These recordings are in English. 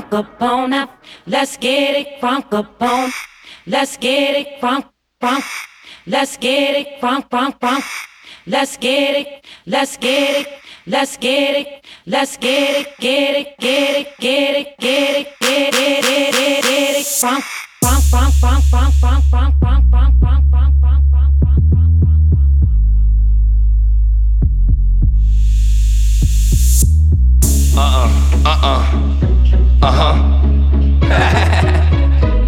Crunk up on up. Let's get it crunk up on. Let's get it crunk crunk. Let's get it crunk crunk crunk. Let's get it. Let's get it. Let's get it. Let's get it. Get it. Get it. Get it. Get it. Get it. Get it. Get it. Crunk crunk crunk crunk crunk crunk crunk crunk crunk crunk crunk crunk crunk Uh-uh, uh-uh, uh-huh.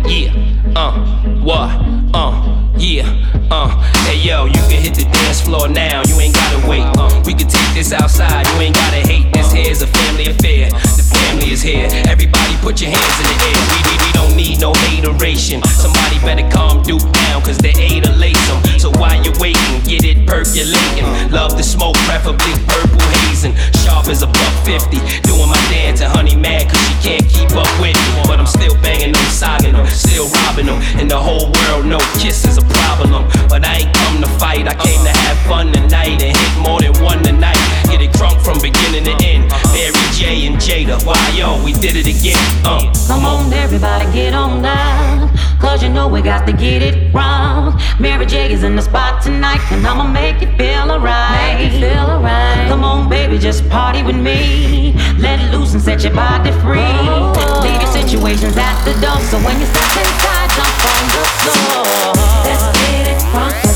yeah, uh, what, uh, yeah, uh. Hey yo, you can hit the dance floor now, you ain't gotta wait. Uh, we can take this outside, you ain't gotta hate. This here's a family affair. The family is here. Everybody put your hands in the air. We, we, we don't need no hateration. Somebody better calm Duke down, cause they ate a lace So while you're waiting, get it percolating. Love the smoke, preferably purple hazing. Sharp as a buck 50. Doing my dance and honey mad cause she can't keep up with me. But I'm still banging them, sogging them, still robbing them. And the whole world know kiss is a problem. But I ain't come to fight, I came to have fun tonight and hit more than one tonight. Get it drunk from beginning to end. Mary J and Jada, why yo, we did it again. Uh. Come on, everybody, get on down. Cause you know we got to get it wrong. Mary J is in the spot tonight, and I'ma make you feel alright. Make you feel alright. Come on, baby, just party with me. Let it loose and set your body free. Oh. Leave your situations at the door, so when you step inside, jump on the floor. Let's get it drunk.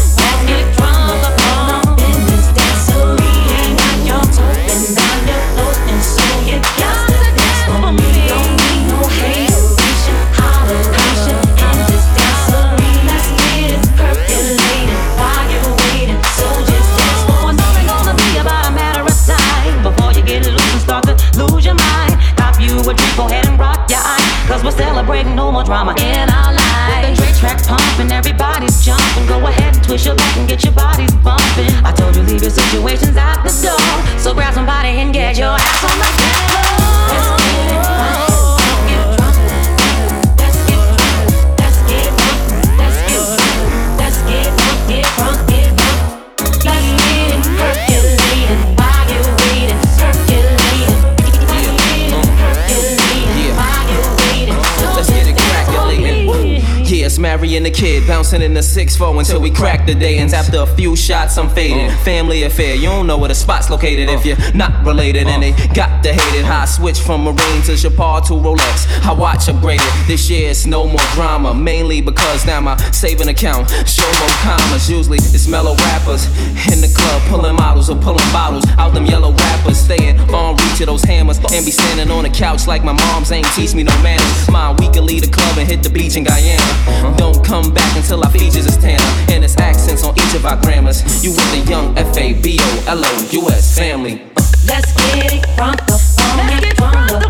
Celebrating no more drama in our lives. With the Dre track pumping, everybody's jumping. Go ahead and twist your back and get your bodies bumping. I told you leave your situations at the door. So grab somebody and get your ass on the floor. Let's get it Yeah, it's Mary and the kid bouncing in the 6-4 until we crack the day. And after a few shots, I'm faded. Uh. Family affair, you don't know where the spot's located if uh. you're not related. And they uh. got to hate it. How I switch from Marine to Chopard to Rolex. I watch upgraded. This year it's no more drama. Mainly because now my saving account show more commas. Usually it's mellow rappers in the club pulling models or pulling bottles out them yellow rappers. Staying on reach of those hammers and be standing on the couch like my mom's ain't teach me no manners. Mine, we can leave the club and hit the beach in Guyana. Don't come back until our features is tanner and it's accents on each of our grammars. You with the young F A B O L O U S family. Let's get it drunk up on it, drunk up on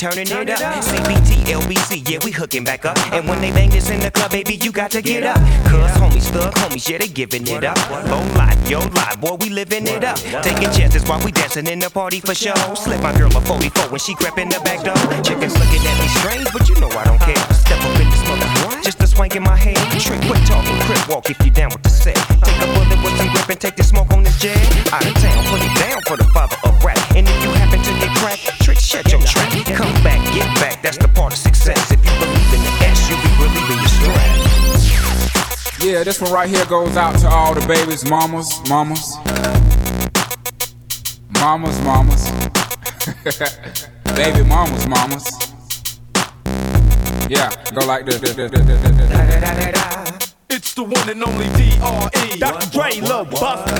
GC, you should be turning it up. CBT, LBC, yeah, we hooking back up. And when they bang this in the club, baby, you got to get up. Cuz homies, thug homies, yeah, they giving it up. Low life, yo life, boy, we living it up. Taking chances while we dancing in the party for show. Slip my girl a 44 when she crept in the back door. Chickens looking at me strange, but you know I don't care. Step up in this mother, just a swank in my head. Trick, quit talking, crip walk if you down with the set. Take a bullet with some grip and take the smoke on this jet. Out of town, put it down for the father Yeah, this one right here goes out to all the babies, mamas, mamas. Mamas, mamas. Baby mamas, mamas. Yeah, go like this. this, this, this, this, this, this. It's the one and only D.R.E. Dr. Dre, Lil Buster.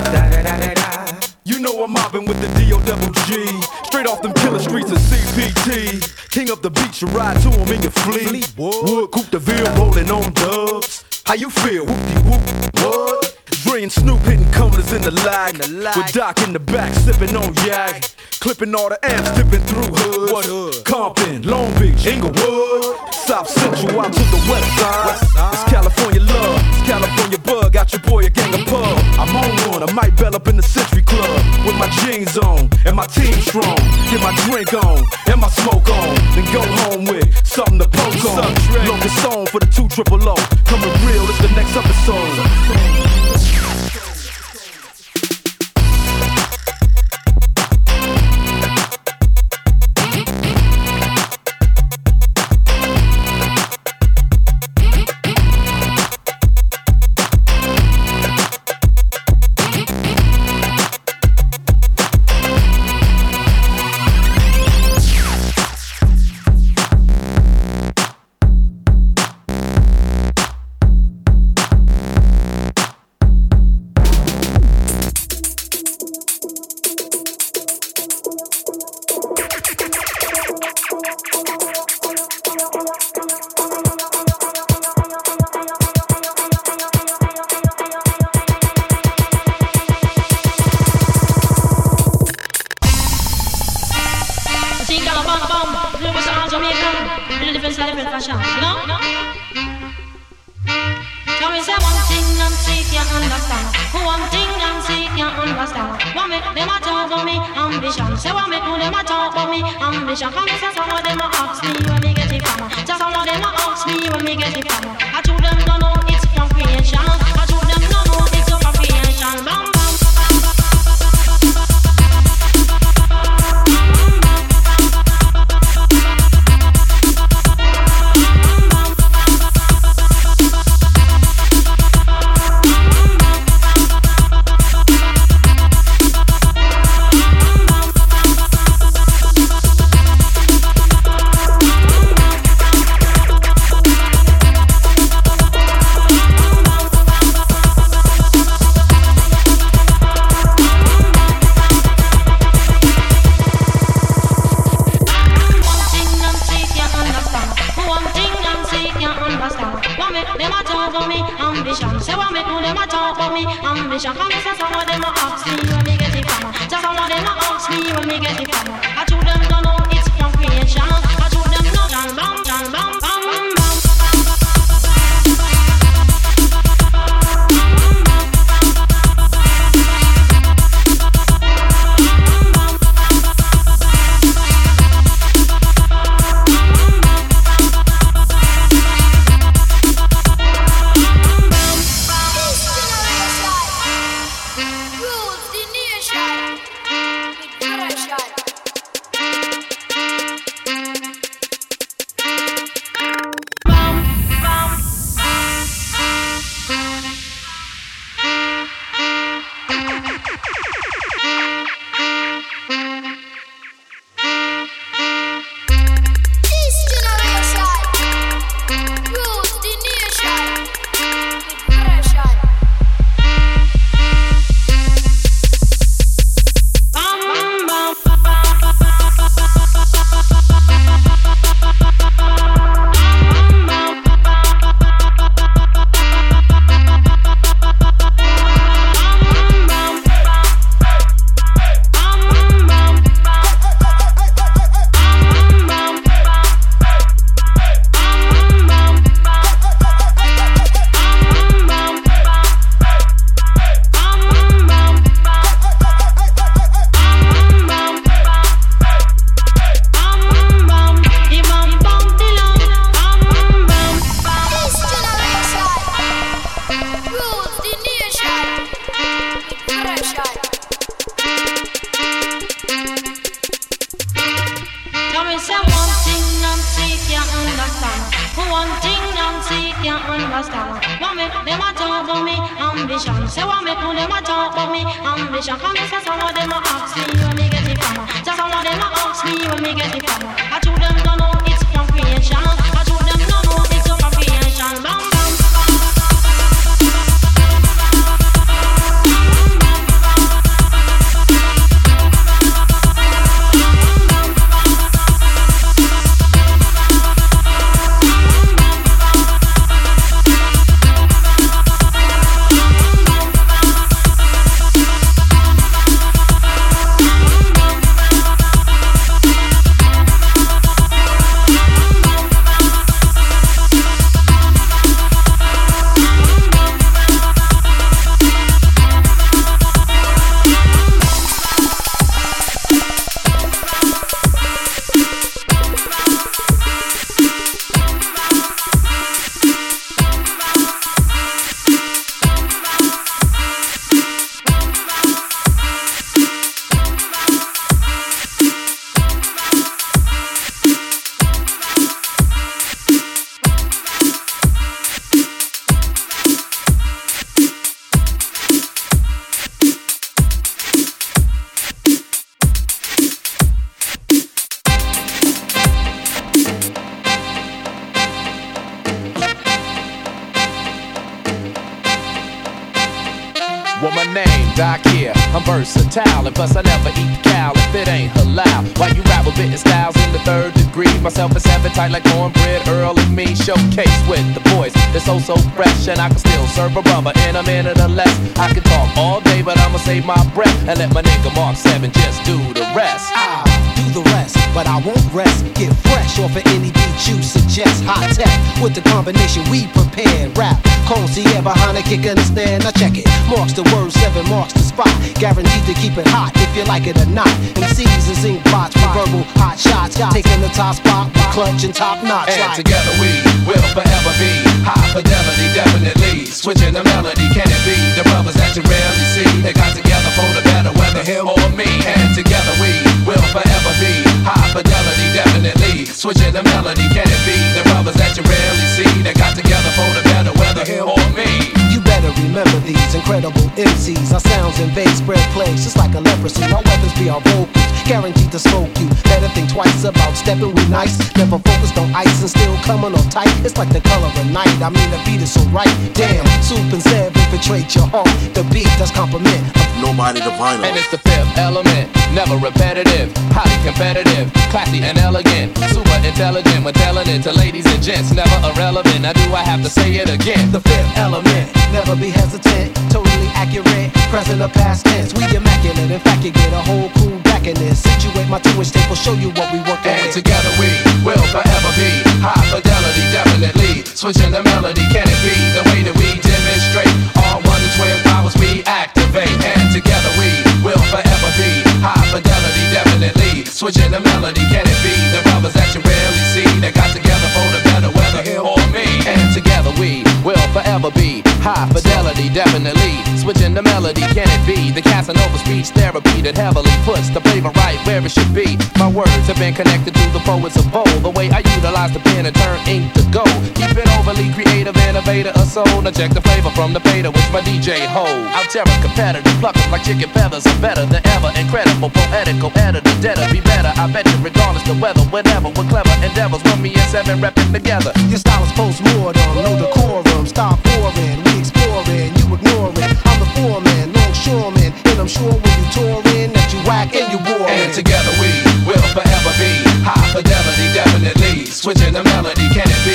You know I'm mobbing with the D.O. double G. Straight off them killer streets of CPT. King up the beach, you ride to him in your fleet. Wood, Coupe de Ville, rolling on dubs. How you feel? Whoop-de-whoop, what? Dre and Snoop hitting corners in the lag. With Doc in the back, sipping on yak. Clipping all the amps, dipping through hoods. What hood? Compton, Long Beach, Inglewood. South Central out to the west side. It's California love, it's California bug. Got your boy a gang of pub. I'm on one, I might bell up in the Century Club. With my jeans on and my team strong. Get my drink on and my smoke on. Then go home with something to poke on. Longest song for the two triple O. Coming real, it's the next episode. So fresh, and I can still serve a rubber in a minute or less. I can talk all day, but I'ma save my breath and let my nigga Mark Seven just do the rest. I'll do the rest, but I won't rest. Get fresh off of any you suggest. High tech with the combination we prepared. Rap, concierge behind the kick, understand? Now check it. Marks the word, seven marks the spot. Guaranteed to keep it hot if you like it or not. MCs and zinc bots with verbal hot shots. Taking the top spot with clutch and top notch. And like- together we will forever be high fidelity, definitely. Switching the melody, can it be? The brothers that you rarely see, they got together for the better, whether him or me. And together we definitely. Switching the melody, can it be? The brothers that you rarely see, they got together for the better, whether him or me. You better remember these incredible MCs. Our sounds invade, spread plagues just like a leprosy. Our weapons be our vocals, guaranteed to smoke you. Better think twice about stepping with nice. Never focused on ice and still coming off tight. It's like the color of night. I mean, the beat is so right. Damn, soup and Zev infiltrate your heart. The beat does compliment. Nobody the vinyl. And it's the fifth element, never repetitive, highly competitive, classy and elegant, super intelligent when telling it to ladies and gents, never irrelevant. Now do I have to say it again? The fifth element, never be hesitant. Totally accurate, present or past tense. We immaculate. In fact, you get a whole crew back in this. Situate my two-inch tape will show you what we work And together we will forever be high fidelity, definitely. Switching the melody, can it be the way that we demonstrate? All one to twelve powers we activate, and together we will forever be high fidelity, definitely. Switching the melody, can it be the brothers that you rarely see? They got together for the better, weather or me. And together we will forever be high fidelity, definitely. Switching the melody, can it be the Casanova speech therapy that heavily puts the flavor right where it should be? My words have been connected to the poets of old. The way I utilize the pen and turn ink to gold. Keep it overly creative, innovator, a soul. Check the flavor from the fader, which my DJ hold. Out terror competitive, pluck like chicken feathers. I'm better than ever, incredible, poetical, editor, deader, be better. I bet you, regardless the weather, whatever, with clever endeavors. When me and seven repping together. Your style is post-mortem, no decorum. Stop pouring, we exploring, you ignoring. I'm the foreman, longshoreman, and I'm sure when you tour in that you whack and you war. And together we will forever be high fidelity, definitely. Switching the melody, can it be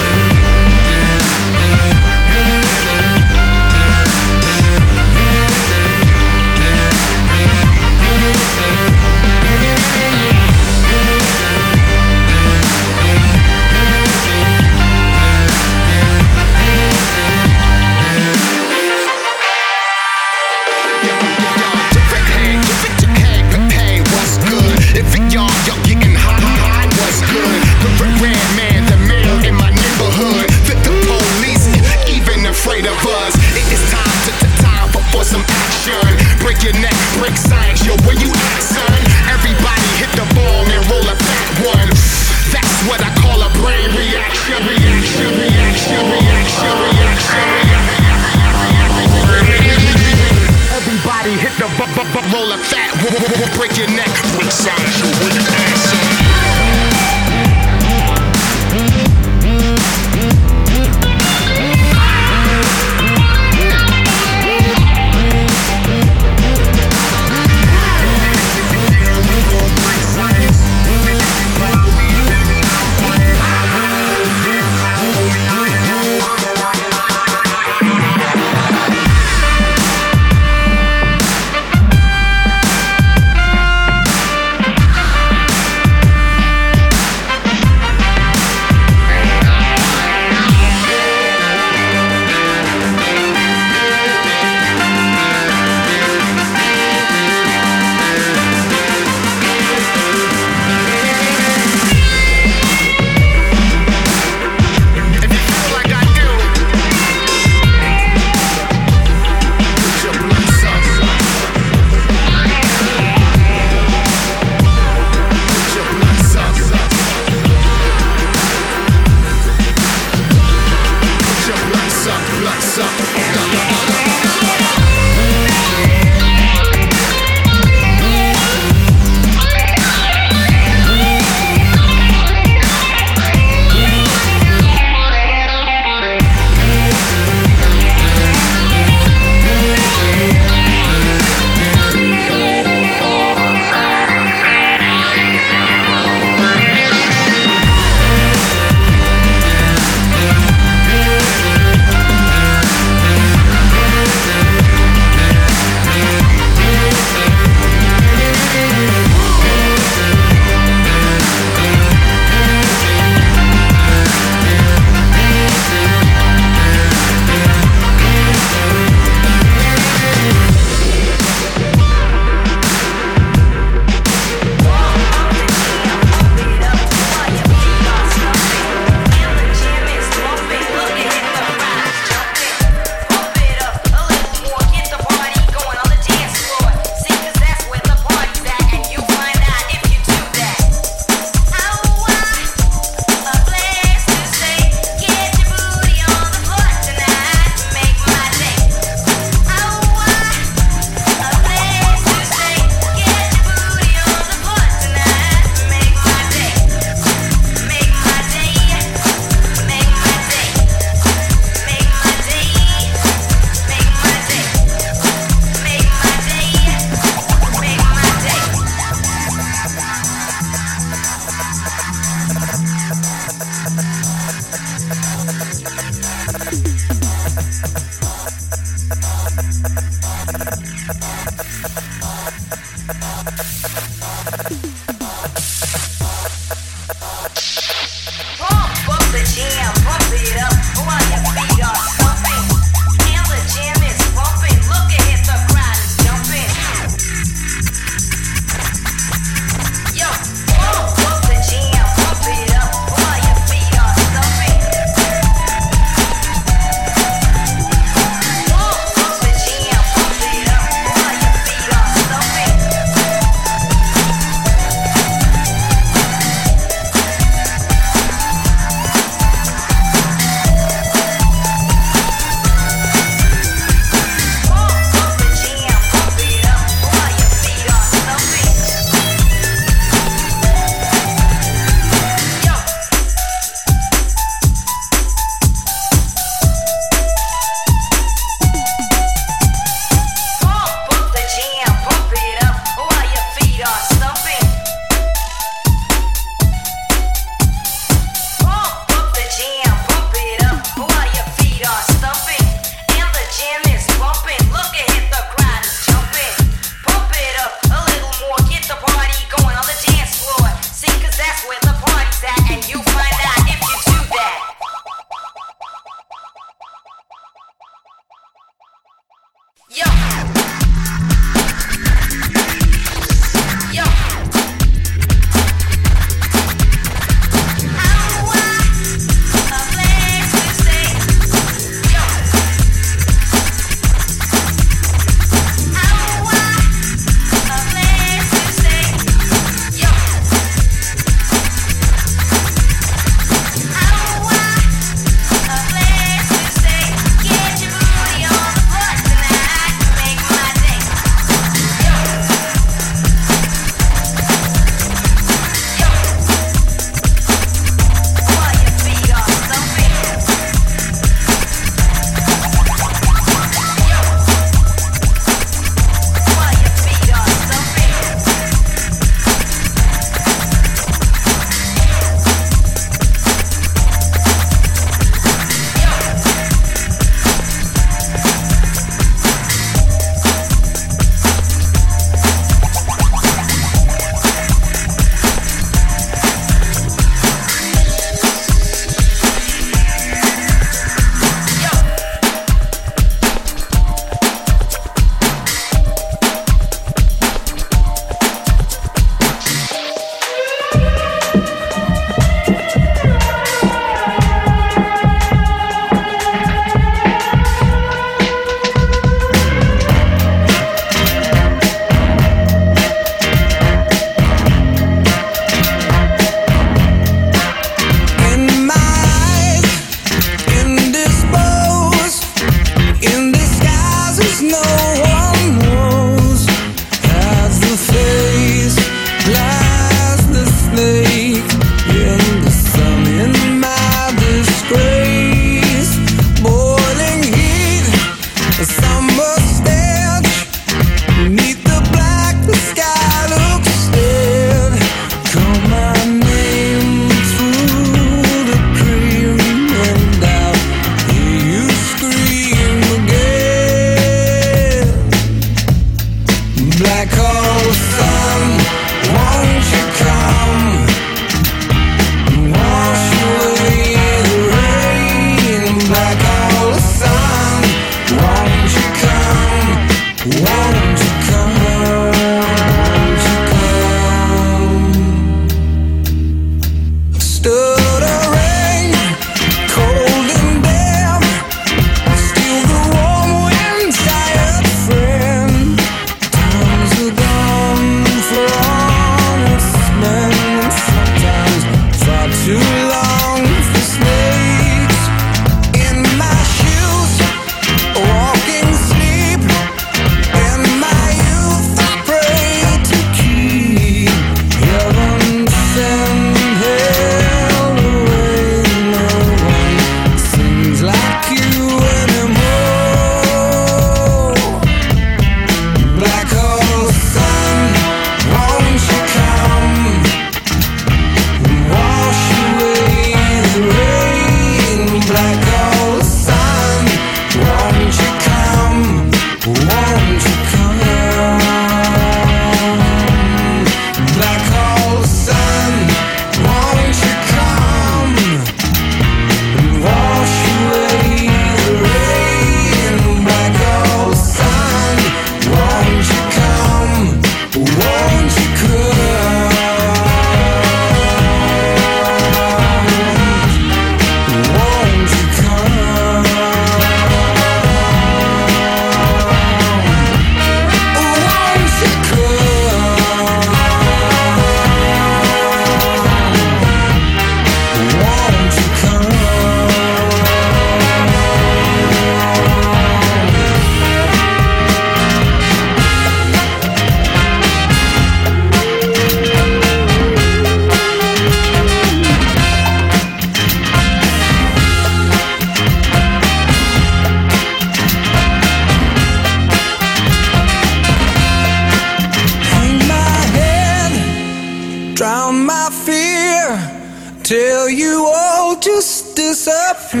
till you all just disappear.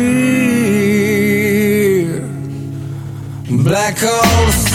Black holes.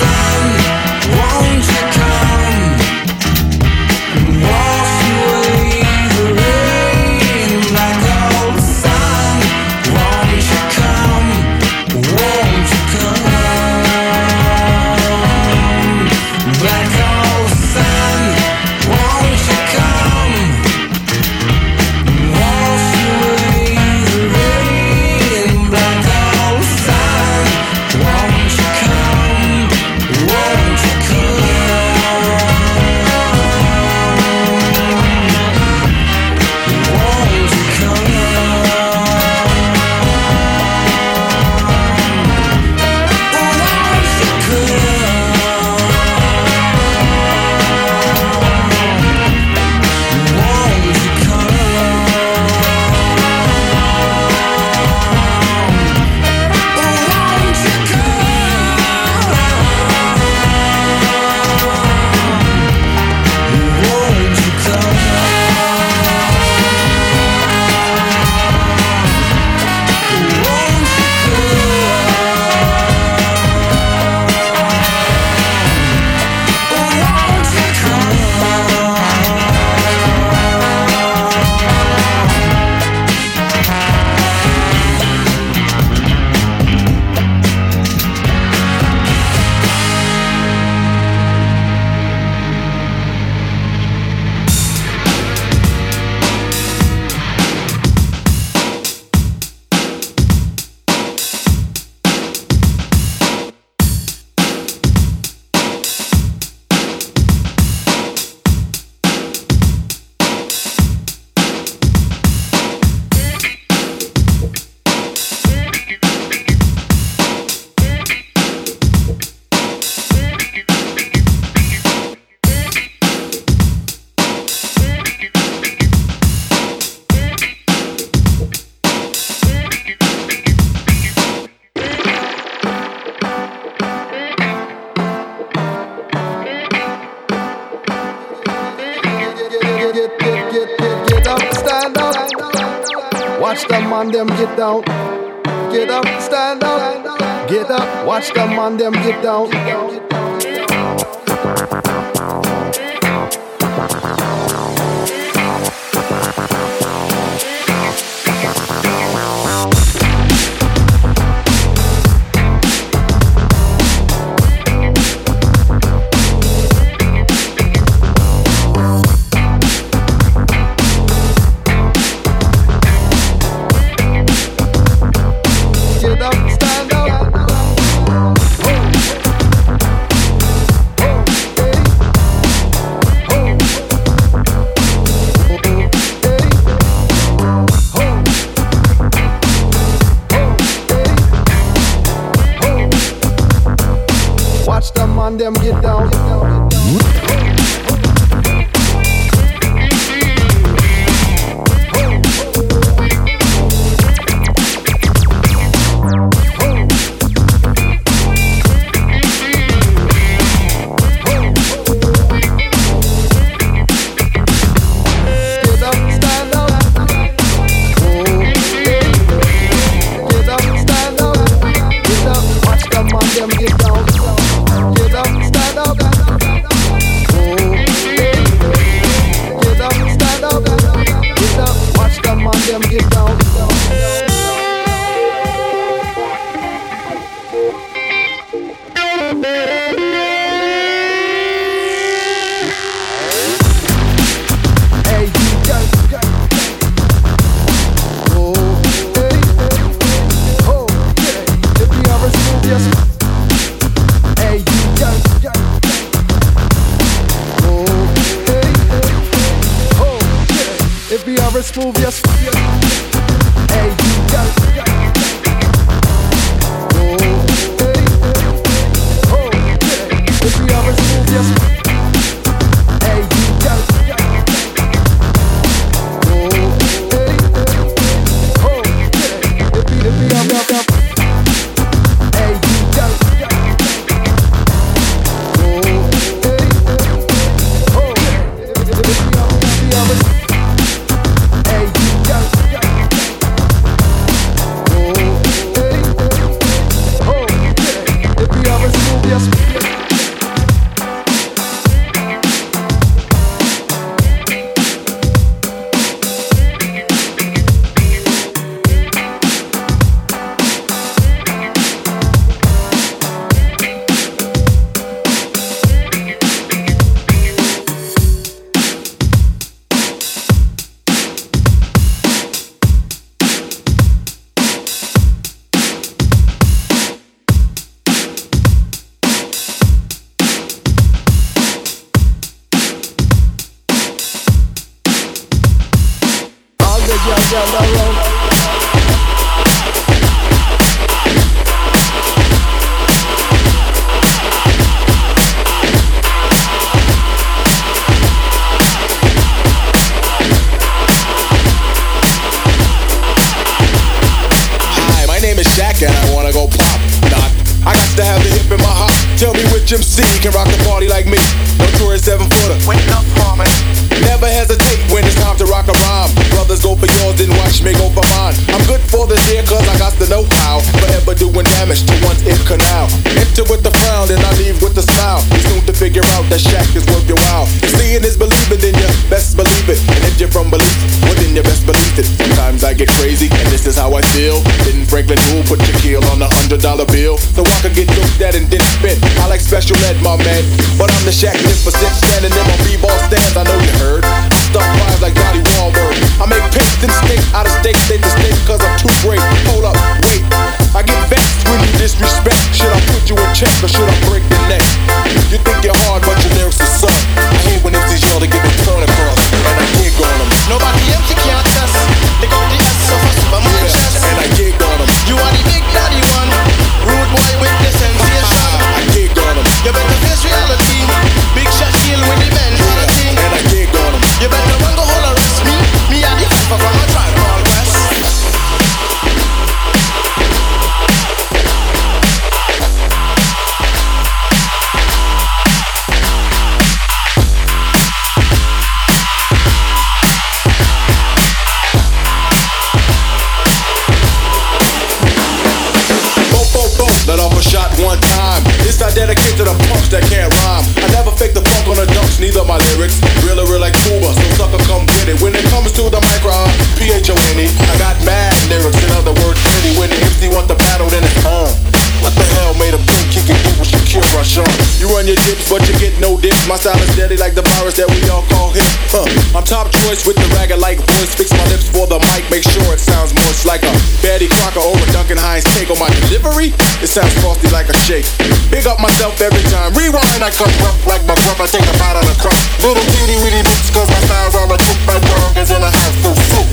Choice with the ragged like voice. Fix my lips for the mic, make sure it sounds moist like a Betty Crocker or a Duncan Hines take on my delivery. It sounds frosty like a shake. Big up myself every time. Rewind, I come rough like my breath. I take a bite out of crust. Little kitty witty bitch, cause my style's all a kick by dog is in a house full soup.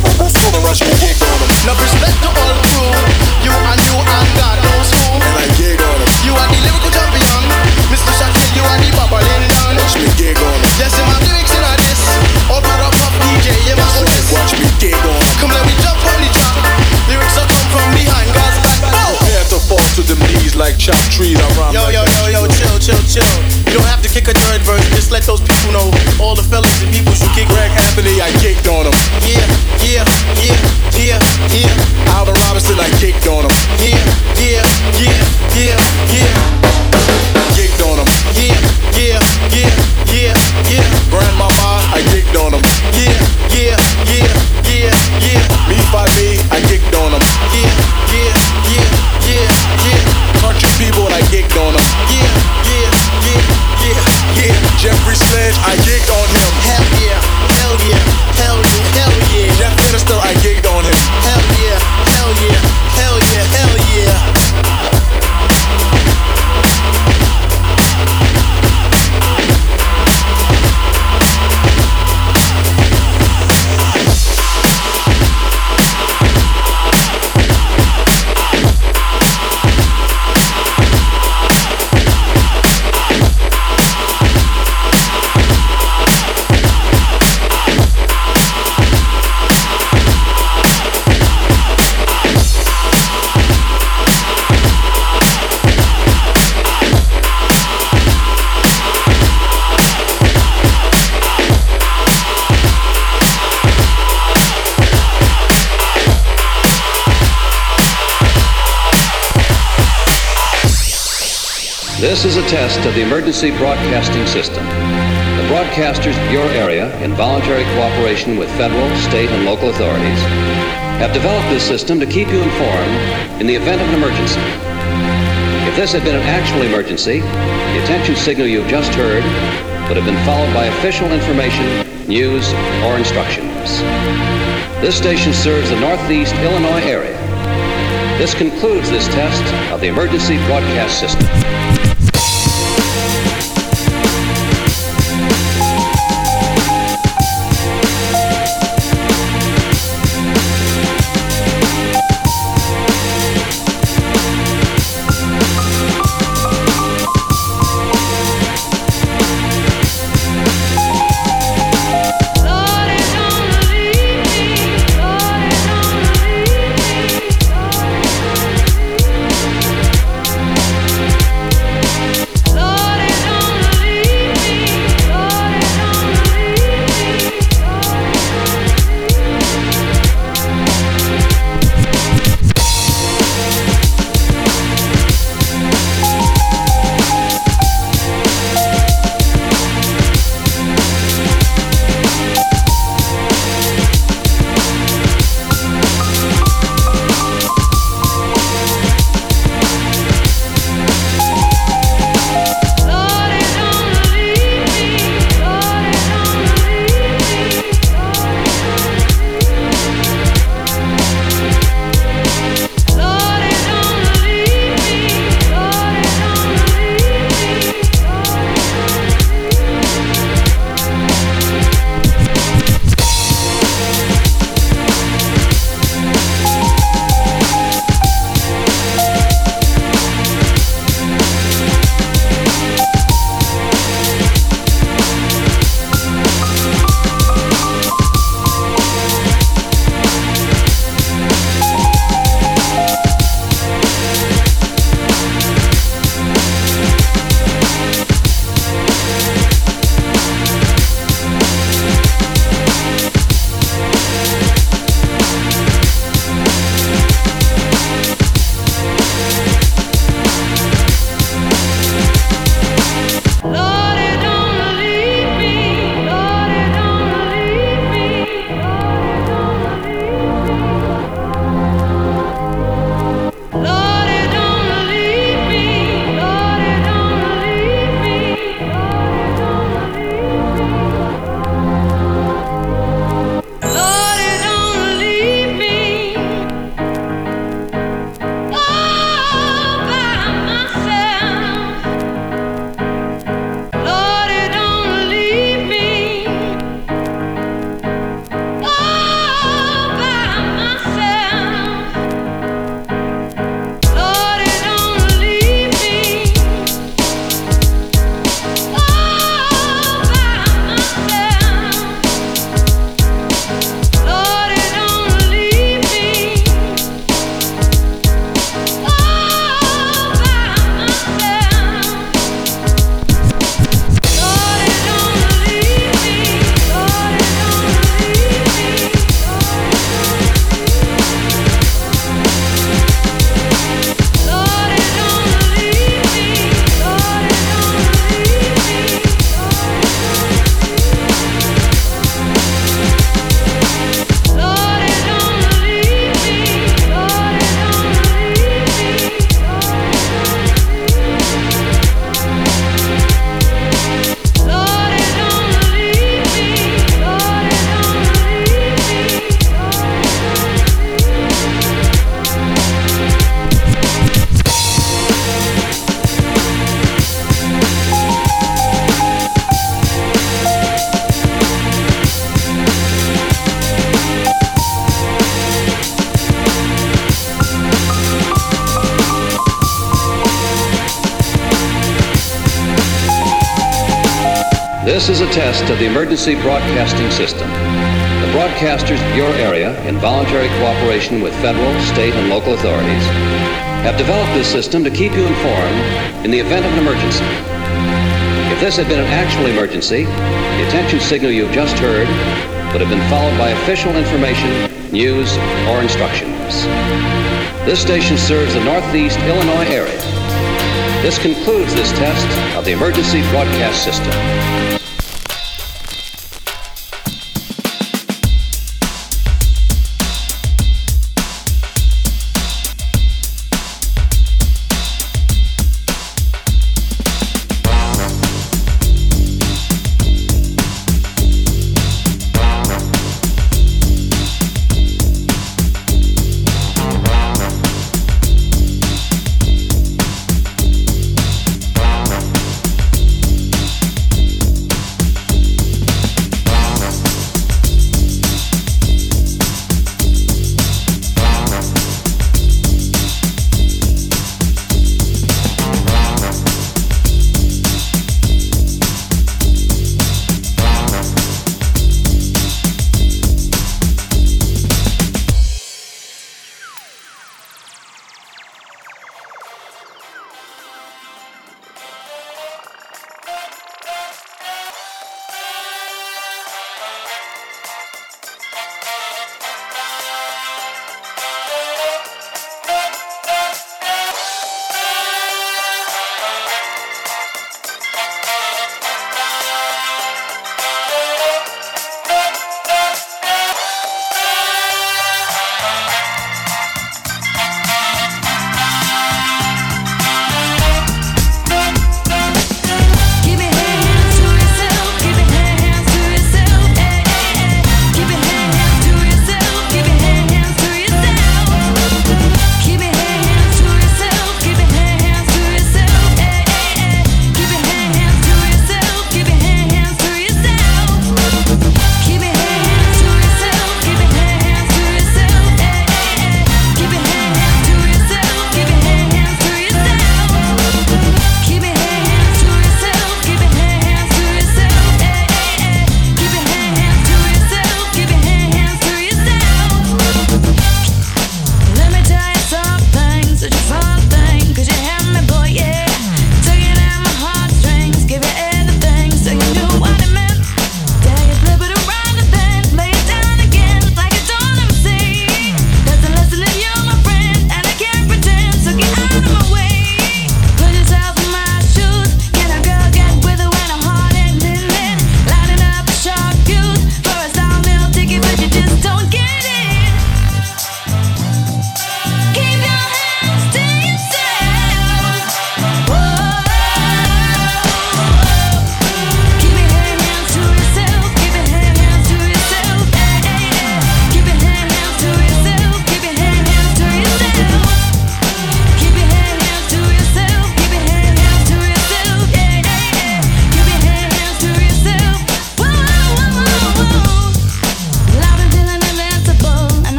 Of rush and gig on. Now respect to all crew. You and you and fall to them knees like chopped trees. I rhyme Yo, like yo, yo, yo, chill, chill, chill. You don't have to kick a third verse. Just let those people know. All the fellas and people should kick Greg Anthony, I gigged on him. Yeah, yeah, yeah, yeah, yeah. Alvin Robinson, I gigged on him. Yeah, yeah, yeah, yeah, yeah. Gigged on him. Yeah, yeah, yeah, yeah, yeah. Grandmama, I gigged on him. Yeah, yeah, yeah, yeah, yeah. Me by me, gigged on him. Yeah, yeah, yeah, yeah, yeah. Jeffrey Sledge, I gigged on him. This is a test of the emergency broadcasting system. The broadcasters of your area, in voluntary cooperation with federal, state, and local authorities, have developed this system to keep you informed in the event of an emergency. If this had been an actual emergency, the attention signal you've just heard would have been followed by official information, news, or instructions. This station serves the Northeast Illinois area. This concludes this test of the emergency broadcast system. This is a test of the emergency broadcasting system. The broadcasters of your area, in voluntary cooperation with federal, state, and local authorities, have developed this system to keep you informed in the event of an emergency. If this had been an actual emergency, the attention signal you've just heard would have been followed by official information, news, or instructions. This station serves the Northeast Illinois area. This concludes this test of the emergency broadcast system.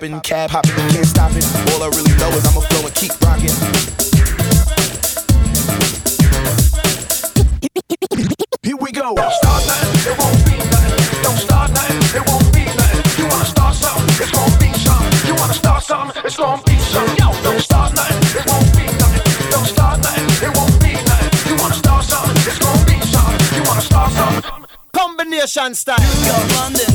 Popping, cab hopping, can't stop it. All I really know is I'ma flow and keep rocking. Here we go. Don't start nothing, it won't be nothing. Don't start nothing, it won't be nothing. You wanna start something, it's gonna be something. You wanna start something, it's gonna be something. Yo, don't start nothing, it won't be nothing. Don't start nothing, it won't be nothing. You wanna start something, it's gonna be something. You wanna start something. Combination style. New York, London,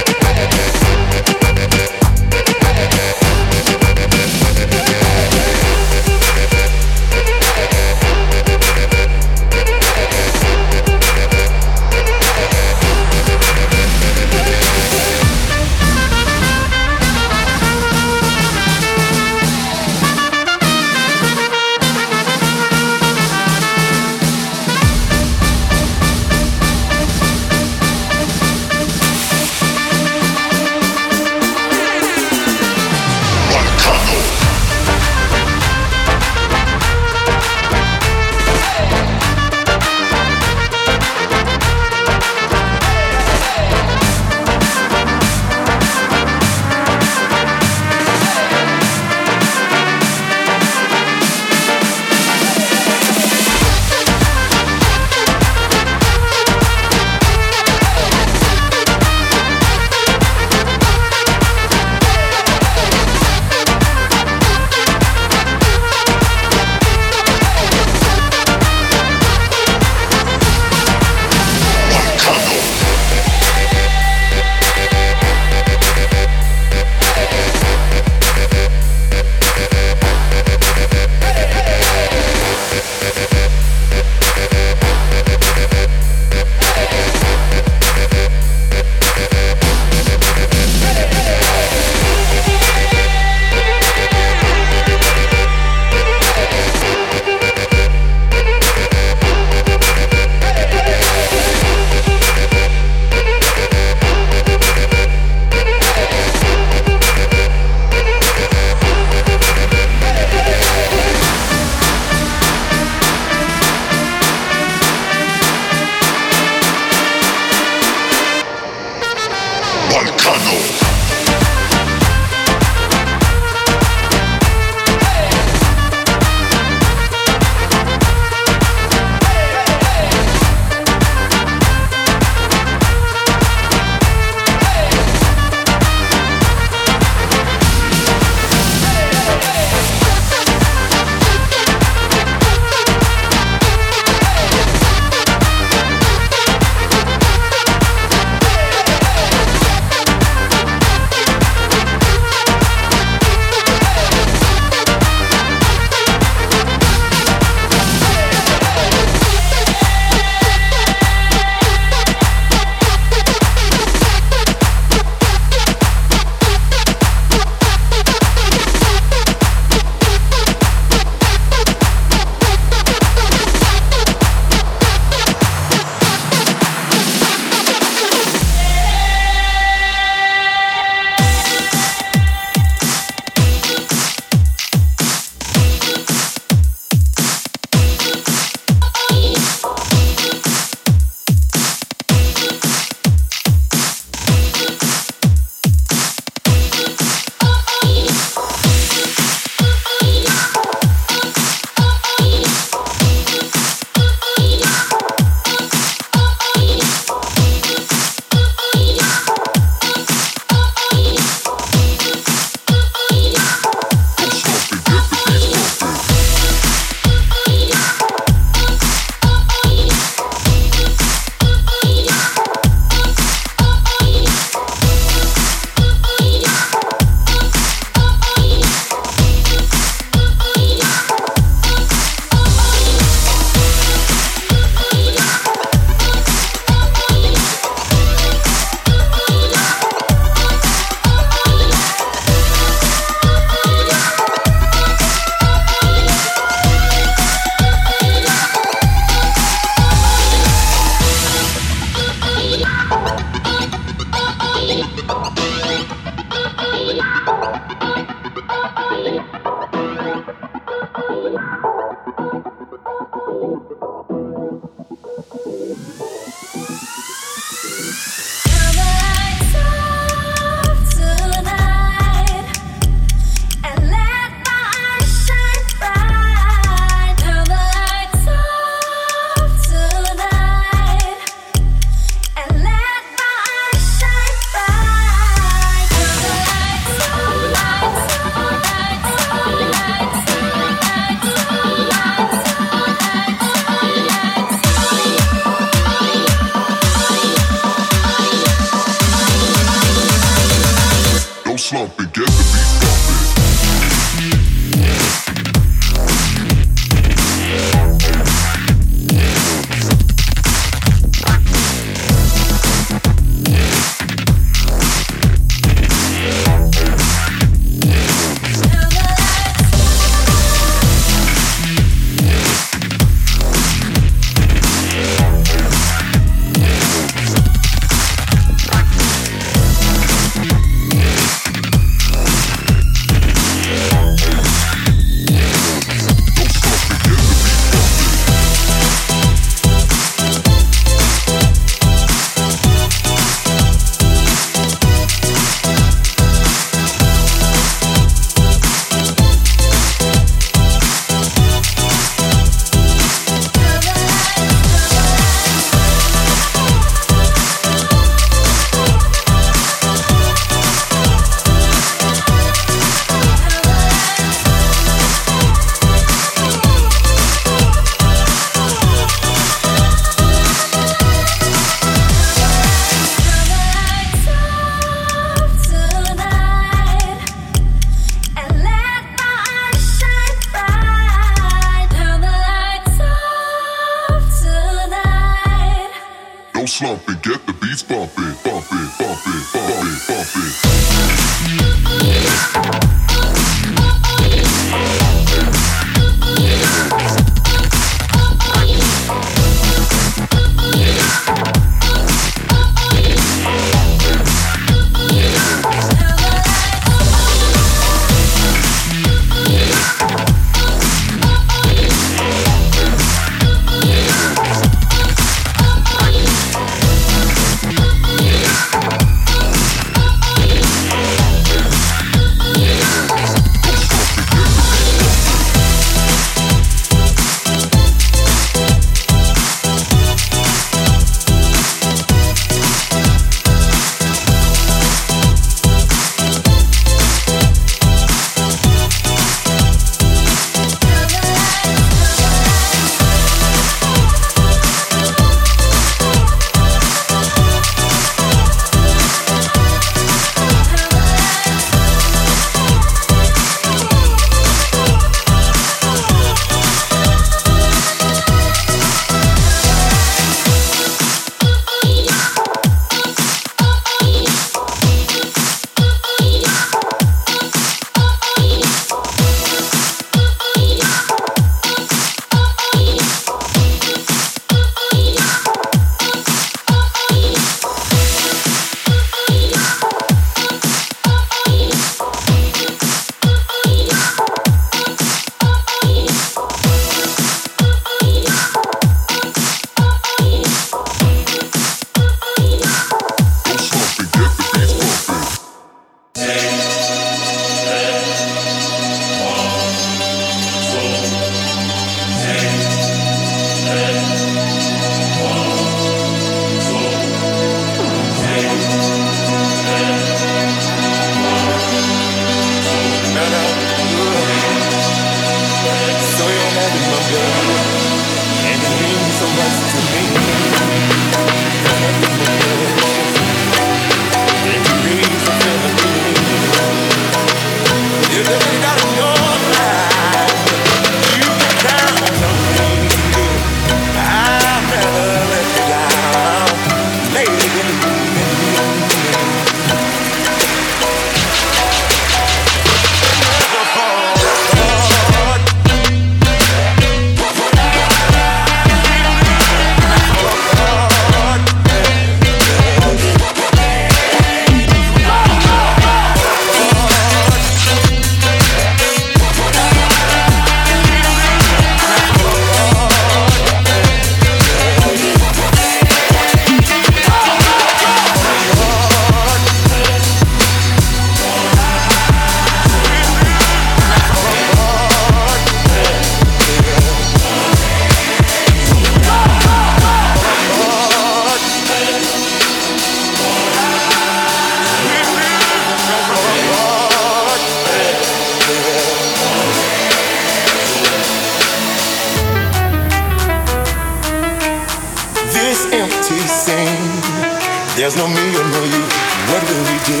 There's no me or no you. What will we do?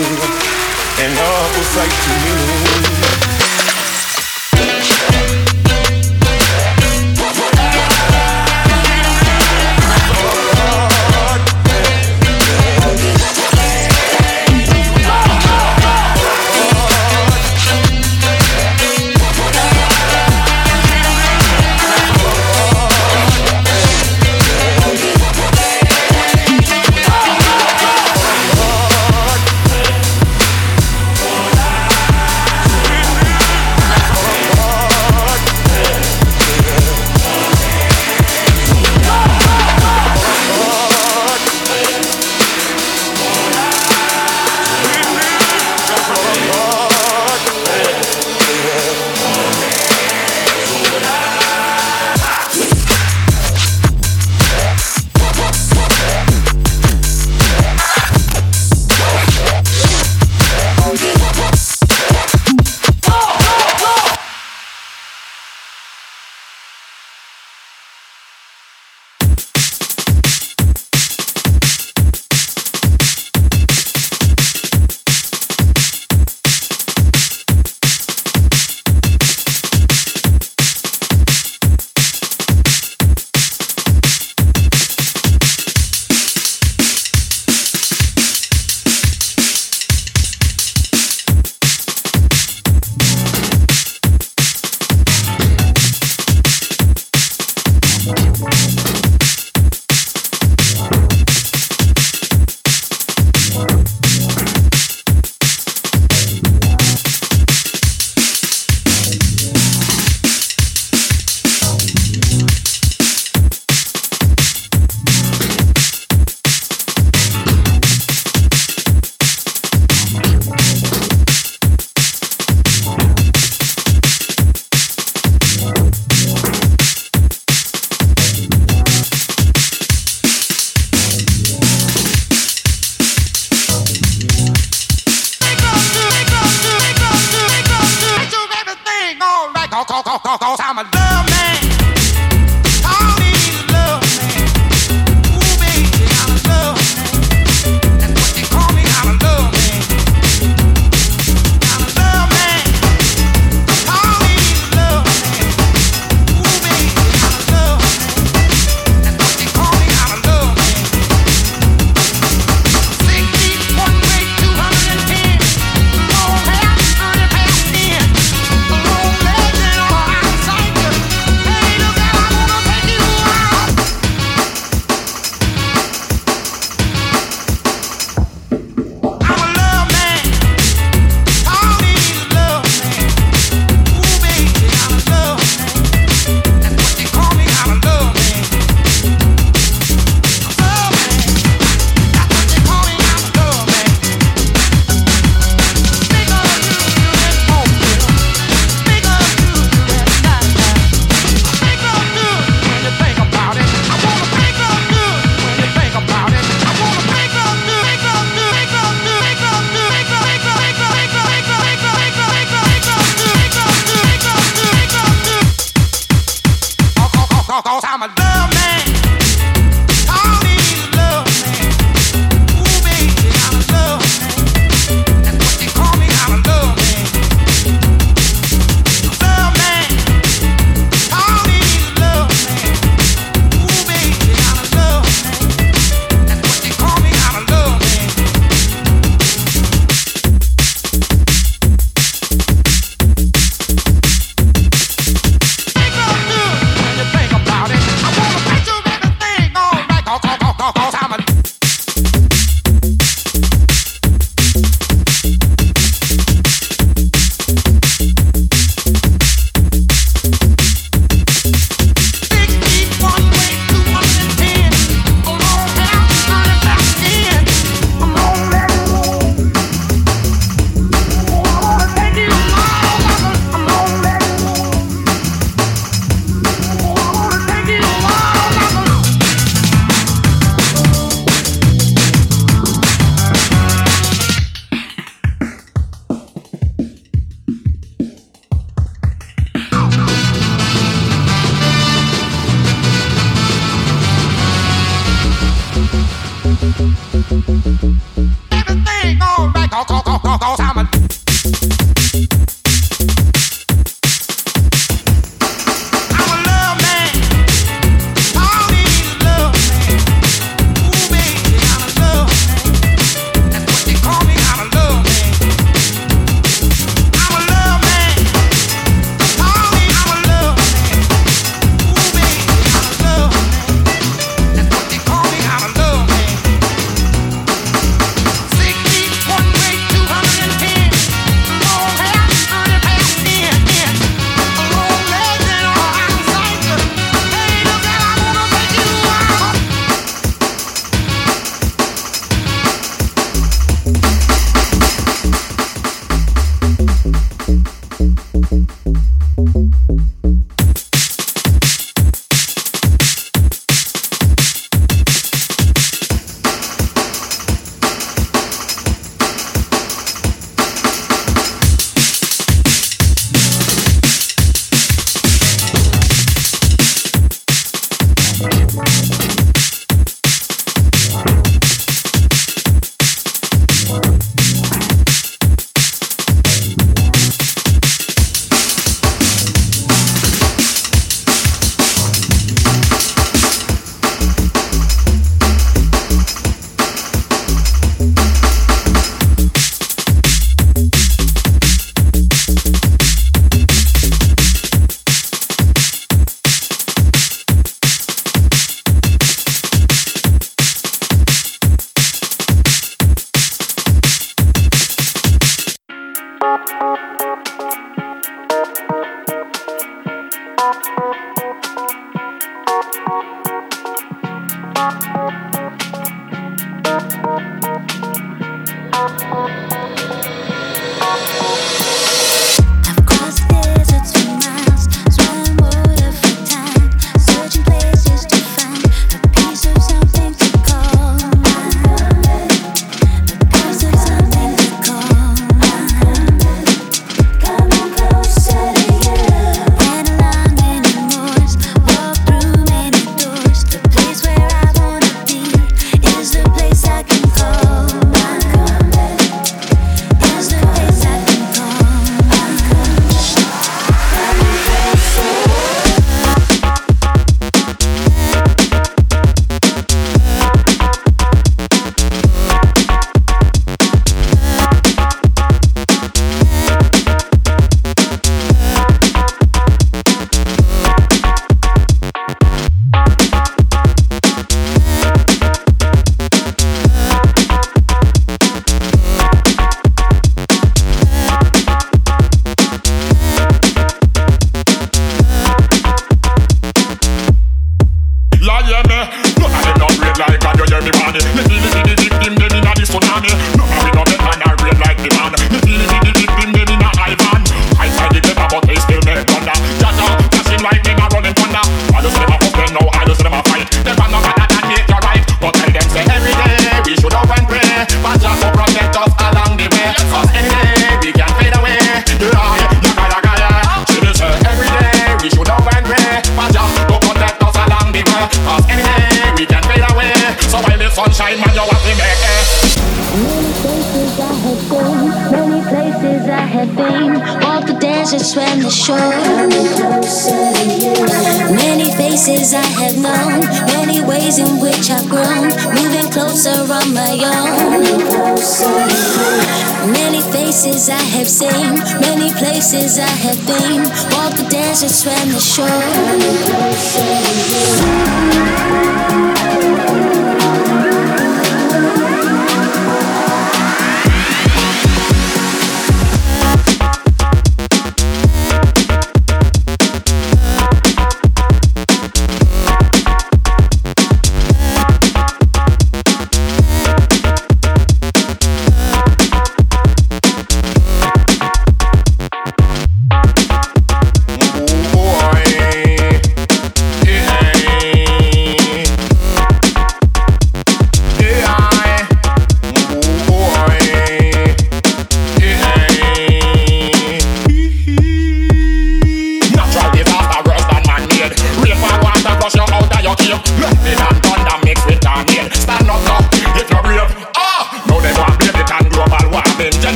All awful sight to me.